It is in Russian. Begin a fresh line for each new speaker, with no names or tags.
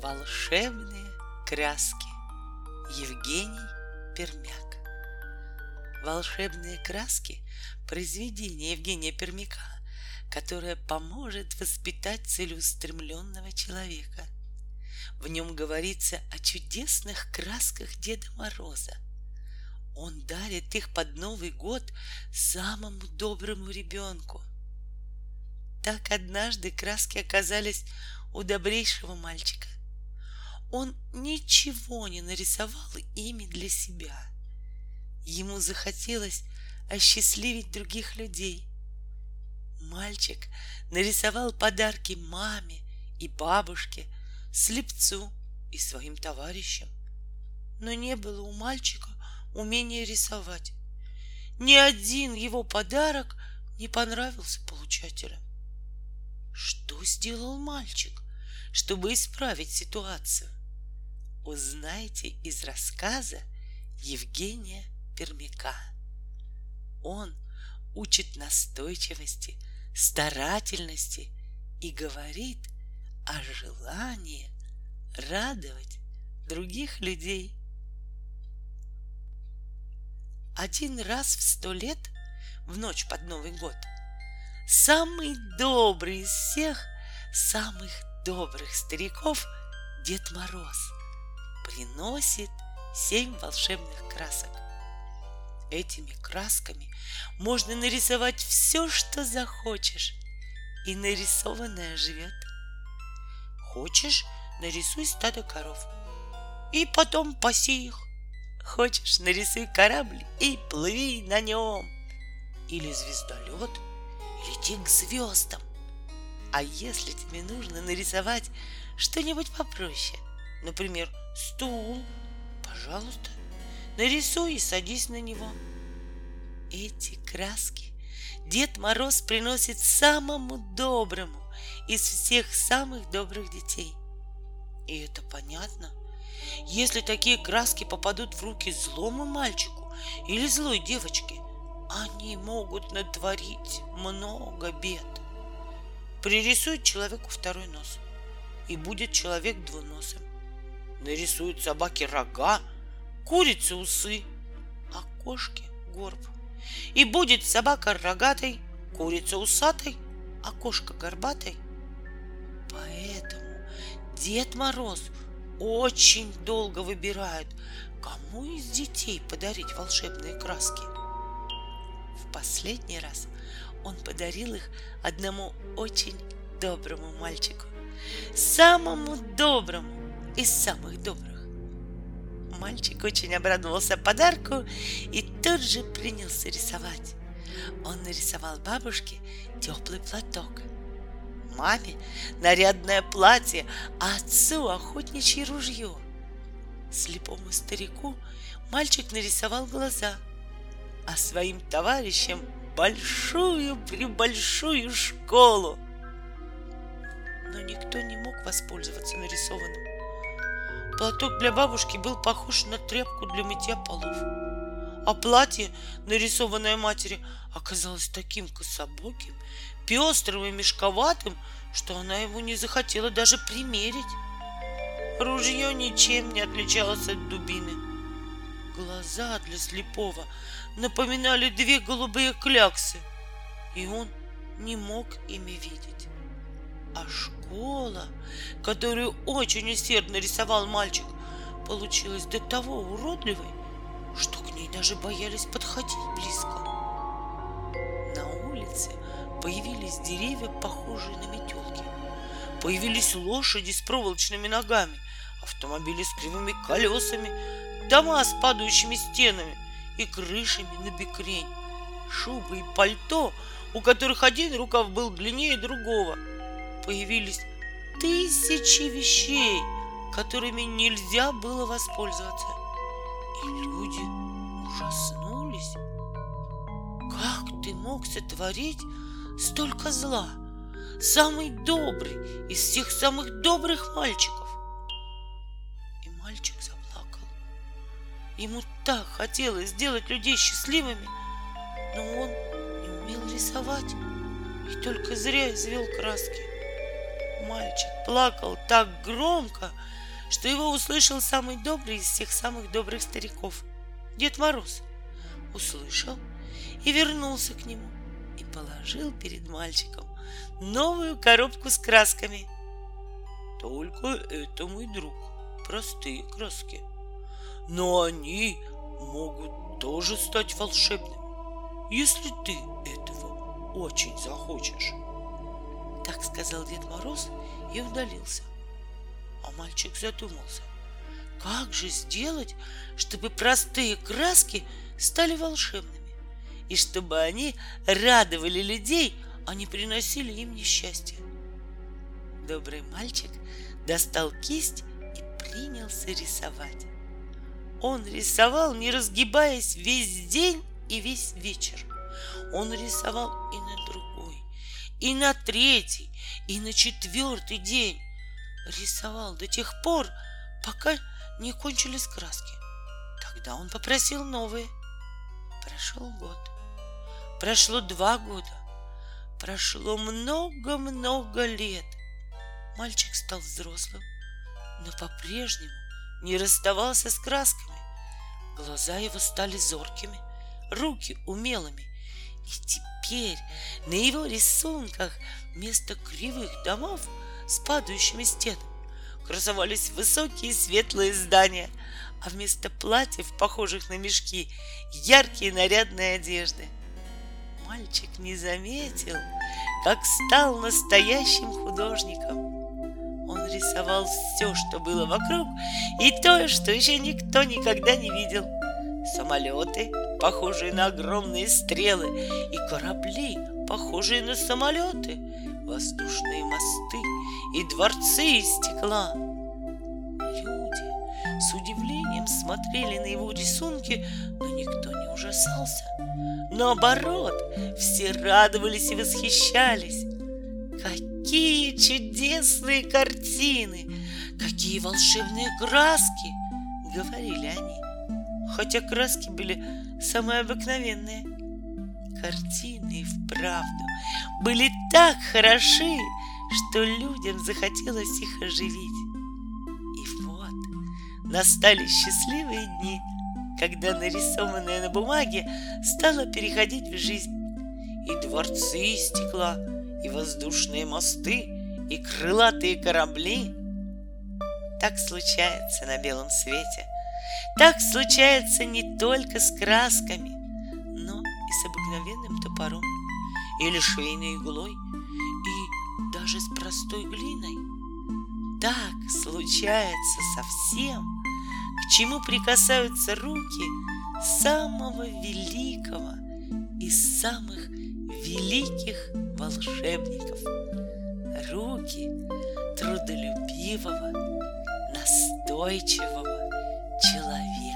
Волшебные краски. Евгений Пермяк. Волшебные краски — произведение Евгения Пермяка, которое поможет воспитать целеустремленного человека. В нем говорится о чудесных красках Деда Мороза. Он дарит их под Новый год самому доброму ребенку. Так однажды краски оказались у добрейшего мальчика. Он ничего не нарисовал ими для себя. Ему захотелось осчастливить других людей. Мальчик нарисовал подарки маме и бабушке, слепцу и своим товарищам. Но не было у мальчика умения рисовать. Ни один его подарок не понравился получателям. Что сделал мальчик, чтобы исправить ситуацию? Узнайте из рассказа Евгения Пермяка. Он учит настойчивости, старательности и говорит о желании радовать других людей. Один раз в сто лет, в ночь под Новый год, самый добрый из всех самых добрых стариков Дед Мороз приносит семь волшебных красок. Этими красками можно нарисовать все, что захочешь, и нарисованное живет. Хочешь, нарисуй стадо коров, и потом паси их. Хочешь, нарисуй корабль и плыви на нем. Или звездолет — лети к звездам. А если тебе нужно нарисовать что-нибудь попроще, например, стул, пожалуйста, нарисуй и садись на него. Эти краски Дед Мороз приносит самому доброму из всех самых добрых детей. И это понятно. Если такие краски попадут в руки злому мальчику или злой девочке, они могут натворить много бед. Пририсует человеку второй нос, и будет человек двуносым. Нарисует собаке рога, курице усы, а кошке горб. И будет собака рогатой, курица усатой, а кошка горбатой. Поэтому Дед Мороз очень долго выбирает, кому из детей подарить волшебные краски – последний раз он подарил их одному очень доброму мальчику. Самому доброму из самых добрых. Мальчик очень обрадовался подарку и тут же принялся рисовать. Он нарисовал бабушке теплый платок, маме нарядное платье, а отцу охотничье ружье. Слепому старику мальчик нарисовал глаза — а своим товарищам большую-пребольшую школу. Но никто не мог воспользоваться нарисованным. Платок для бабушки был похож на тряпку для мытья полов. А платье, нарисованное матери, оказалось таким кособоким, пестрым и мешковатым, что она его не захотела даже примерить. Ружье ничем не отличалось от дубины. Глаза для слепого напоминали две голубые кляксы, и он не мог ими видеть. А школа, которую очень усердно рисовал мальчик, получилась до того уродливой, что к ней даже боялись подходить близко. На улице появились деревья, похожие на метелки. Появились лошади с проволочными ногами, автомобили с кривыми колесами, дома с падающими стенами — и крышами на бекрень, шубы и пальто, у которых один рукав был длиннее другого. Появились тысячи вещей, которыми нельзя было воспользоваться. И люди ужаснулись. Как ты мог сотворить столько зла? Самый добрый из всех самых добрых мальчиков. И мальчик заплакал. Ему так хотелось сделать людей счастливыми, но он не умел рисовать и только зря извел краски. Мальчик плакал так громко, что его услышал самый добрый из всех самых добрых стариков, Дед Мороз. Услышал и вернулся к нему и положил перед мальчиком новую коробку с красками. Только это, мой друг, простые краски. Но они могут тоже стать волшебными, если ты этого очень захочешь. Так сказал Дед Мороз и удалился. А мальчик задумался, как же сделать, чтобы простые краски стали волшебными, и чтобы они радовали людей, а не приносили им несчастье. Добрый мальчик достал кисть и принялся рисовать. Он рисовал, не разгибаясь, весь день и весь вечер. Он рисовал и на другой, и на третий, и на четвертый день. Рисовал до тех пор, пока не кончились краски. Тогда он попросил новые. Прошел год. Прошло два года. Прошло много-много лет. Мальчик стал взрослым, но по-прежнему не расставался с красками. Глаза его стали зоркими, руки умелыми. И теперь на его рисунках вместо кривых домов с падающими стенами красовались высокие светлые здания, а вместо платьев, похожих на мешки, яркие нарядные одежды. Мальчик не заметил, как стал настоящим художником. Он рисовал все, что было вокруг, и то, что еще никто никогда не видел. Самолеты, похожие на огромные стрелы, и корабли, похожие на самолеты, воздушные мосты и дворцы из стекла. Люди с удивлением смотрели на его рисунки, но никто не ужасался. Наоборот, все радовались и восхищались. Какие чудесные картины! Какие волшебные краски! Говорили они. Хотя краски были самые обыкновенные. Картины и вправду были так хороши, что людям захотелось их оживить. И вот настали счастливые дни, когда нарисованное на бумаге стало переходить в жизнь. И дворцы из стекла, и воздушные мосты, и крылатые корабли. Так случается на белом свете. Так случается не только с красками, но и с обыкновенным топором, или швейной иглой, и даже с простой глиной. Так случается со всем, к чему прикасаются руки самого великого из самых великих волшебников. Руки трудолюбивого, настойчивого человека.